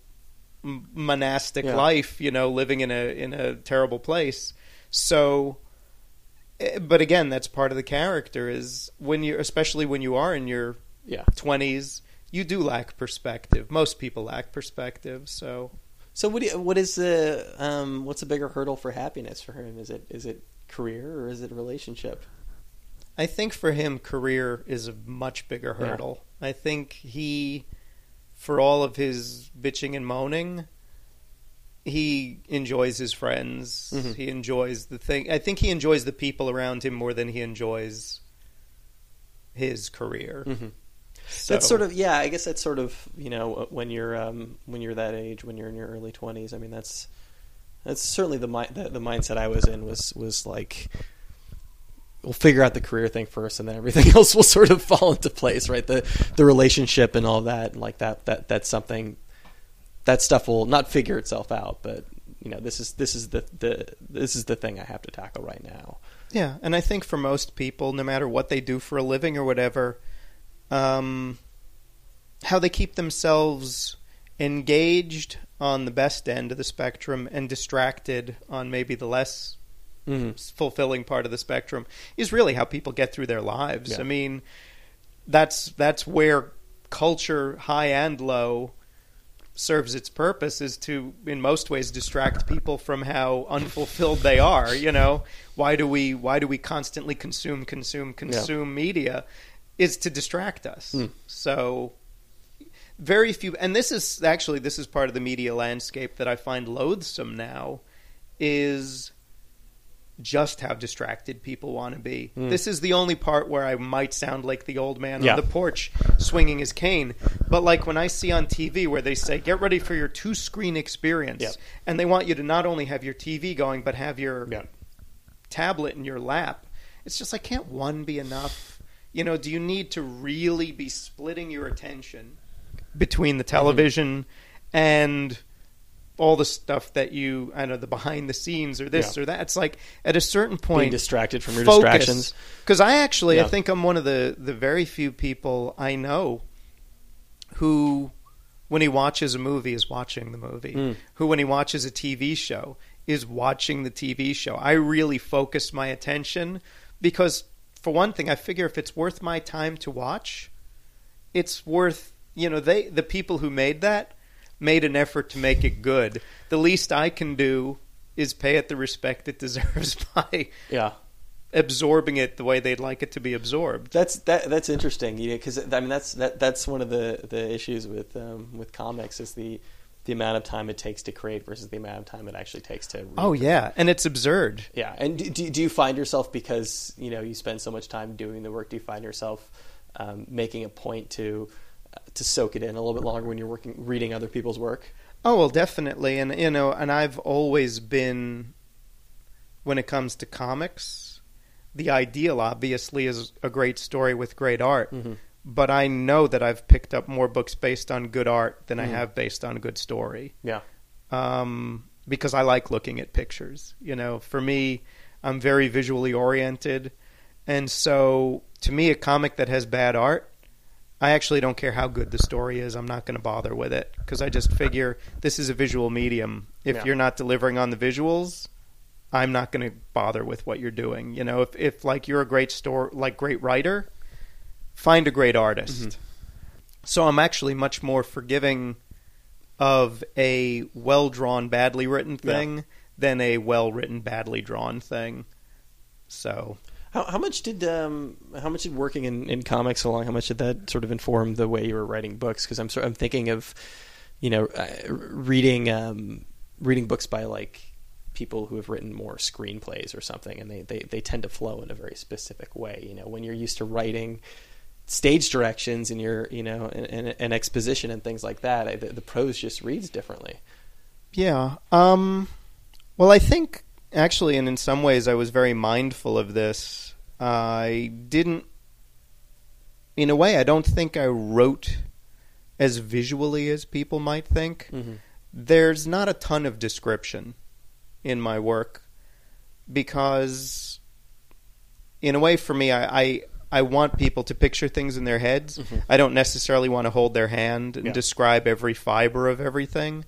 monastic Yeah. life. You know, living in a in a terrible place. So, but again, that's part of the character. Is when you, especially when you are in your Yeah. twenties, you do lack perspective. Most people lack perspective. So, So what do you, what is the um, what's a bigger hurdle for happiness for him? Is it is it career or is it relationship? I think for him, career is a much bigger Yeah. hurdle. I think he, for all of his bitching and moaning, he enjoys his friends. Mhm. He enjoys the thing. I think he enjoys the people around him more than he enjoys his career. Mm-hmm. So- That's sort of yeah. I guess that's sort of you know when you're um, when you're that age, when you're in your early twenties. I mean, that's that's certainly the, mi- the the mindset I was in was was like we'll figure out the career thing first, and then everything else will sort of fall into place, right? The the relationship and all that, and like that that that's something that stuff will not figure itself out, but you know this is this is the the this is the thing I have to tackle right now. Yeah, and I think for most people, no matter what they do for a living or whatever, um, how they keep themselves engaged on the best end of the spectrum and distracted on maybe the less Mm-hmm. fulfilling part of the spectrum is really how people get through their lives. Yeah. I mean, that's that's where culture, high and low, serves its purpose is to, in most ways, distract people from how unfulfilled they are. You know, why do we why do we constantly consume, consume, consume media? Is to distract us. Hmm. So very few and this is actually this is part of the media landscape that I find loathsome now is just how distracted people want to be. Mm. This is the only part where I might sound like the old man Yeah. on the porch swinging his cane. But like when I see on TV where they say, "Get ready for your two-screen experience," Yeah. and they want you to not only have your TV going but have your Yeah. tablet in your lap. It's just like, can't one be enough? You know, do you need to really be splitting your attention between the television and all the stuff that you, I know, the behind the scenes or this Yeah. or that? It's like at a certain point Being distracted from your distractions. Because I actually, I think I'm one of the the very few people I know who, when he watches a movie, is watching the movie. Mm. Who, when he watches a TV show, is watching the TV show. I really focus my attention because, for one thing, I figure if it's worth my time to watch, it's worth you know they the people who made that made an effort to make it good. The least I can do is pay it the respect it deserves by Yeah. absorbing it the way they'd like it to be absorbed. That's that. That's interesting, you know, because I mean that's that that's one of the the issues with um, with comics is the the amount of time it takes to create versus the amount of time it actually takes to. Read. Oh yeah, and it's absurd. yeah. And do, do do you find yourself because you know you spend so much time doing the work? Do you find yourself um, making a point to to soak it in a little bit longer when you're working reading other people's work? Oh well, definitely, and you know, and I've always been, when it comes to comics, the ideal obviously is a great story with great art. Mhm. But I know that I've picked up more books based on good art than I Mhm. have based on a good story. Yeah. um, because I like looking at pictures. You know, for me, I'm very visually oriented, and so to me, a comic that has bad art, I actually don't care how good the story is. I'm not going to bother with it because I just figure this is a visual medium. If Yeah. you're not delivering on the visuals, I'm not going to bother with what you're doing. You know, if if like you're a great store, like great writer, find a great artist. Mhm. So I'm actually much more forgiving of a well drawn, badly written Yeah. thing than a well written, badly drawn thing. So How, how much did um, how much did working in, in comics along? How much did that sort of inform the way you were writing books? Because I'm sort I'm thinking of, you know, uh, reading um, reading books by like people who have written more screenplays or something, and they, they, they tend to flow in a very specific way. You know, when you're used to writing stage directions and your you know and, exposition and things like that, I, the, the prose just reads differently. Yeah. Um, well, I think actually, and in some ways, I was very mindful of this. I didn't, in a way, I don't think I wrote as visually as people might think. Mm-hmm. There's not a ton of description in my work because, in a way, for me, I, I I want people to picture things in their heads. I don't necessarily want to hold their hand and Yeah. describe every fiber of everything.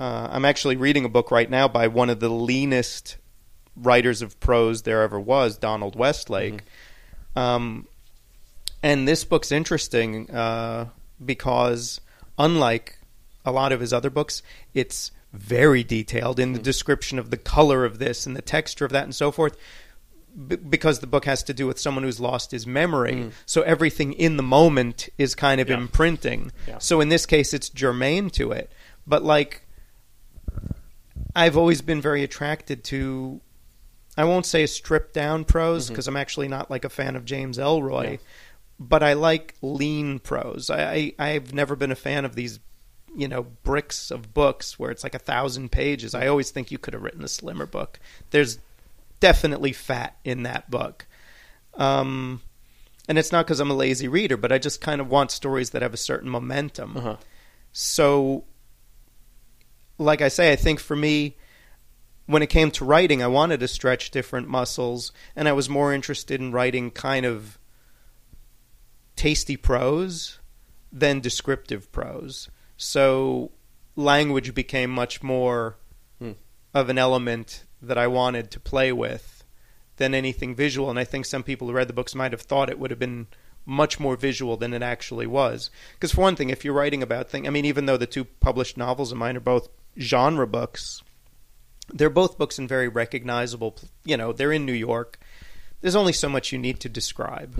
Uh, I'm actually reading a book right now by one of the leanest writers of prose there ever was, Donald Westlake. Um, and this book's interesting uh, because, unlike a lot of his other books, it's very detailed in the description of the color of this and the texture of that and so forth. B- because the book has to do with someone who's lost his memory, so everything in the moment is kind of Yeah. imprinting. Yeah. So in this case, it's germane to it. But like, I've always been very attracted to. I won't say stripped down prose because I'm actually not like a fan of James Ellroy, Mm-hmm. Yeah. but I like lean prose. I, I I've never been a fan of these, you know, bricks of books where it's like a thousand pages. I always think you could have written a slimmer book. There's definitely fat in that book. Um, and it's not because I'm a lazy reader, but I just kind of want stories that have a certain momentum. Uh-huh. So, like I say, I think for me, when it came to writing, I wanted to stretch different muscles, and I was more interested in writing kind of tasty prose than descriptive prose. So, language became much more Hmm. of an element that I wanted to play with than anything visual. And I think some people who read the books might have thought it would have been much more visual than it actually was. Because for one thing, if you're writing about things, I mean, even though the two published novels of mine are both genre books, they're both books in very recognizable. You know, they're in New York. There's only so much you need to describe.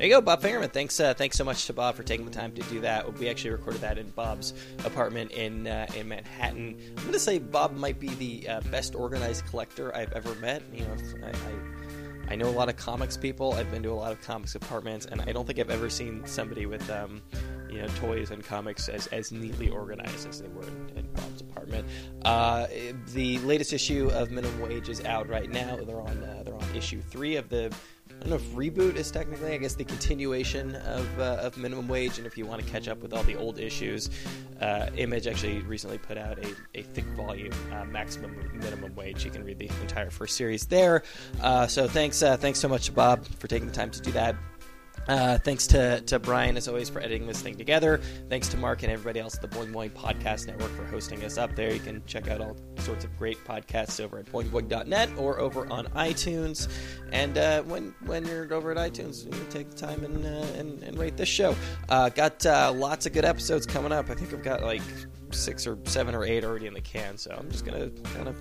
There you go, Bob Fingerman. Thanks, uh, thanks so much to Bob for taking the time to do that. We actually recorded that in Bob's apartment in uh, in Manhattan. I'm going to say Bob might be the uh, best organized collector I've ever met. You know, I, I I know a lot of comics people. I've been to a lot of comics apartments, and I don't think I've ever seen somebody with um, you know toys and comics as, as neatly organized as they were in, in Bob's apartment. Uh, the latest issue of Minimum Wage is out right now. They're on uh, they're on issue three of the I don't know if reboot is technically, I guess, the continuation of, uh, of minimum wage. And if you want to catch up with all the old issues, uh, Image actually recently put out a, a thick volume, uh, maximum minimum wage. You can read the entire first series there. Uh, so thanks, uh, thanks so much to Bob for taking the time to do that. Uh, thanks to, to Brian, as always, for editing this thing together. Thanks to Mark and everybody else at the Boing Boing Podcast Network for hosting us up there. You can check out all sorts of great podcasts over at boingboing.net or over on iTunes. And uh, when when you're over at iTunes, you take the time and, uh, and, and rate this show. Uh, got uh, lots of good episodes coming up. I think I've got like six or seven or eight already in the can, so I'm just to kind of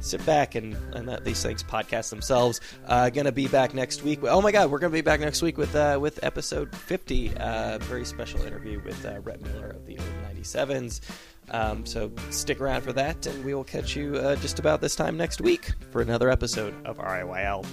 sit back and, and let these things podcast themselves. Uh, gonna be back next week. Oh my god, we're gonna be back next week with uh, with episode 50. Uh, very special interview with uh, Rhett Miller of the old 97s. Um, so stick around for that, and we will catch you uh, just about this time next week for another episode of RIYL.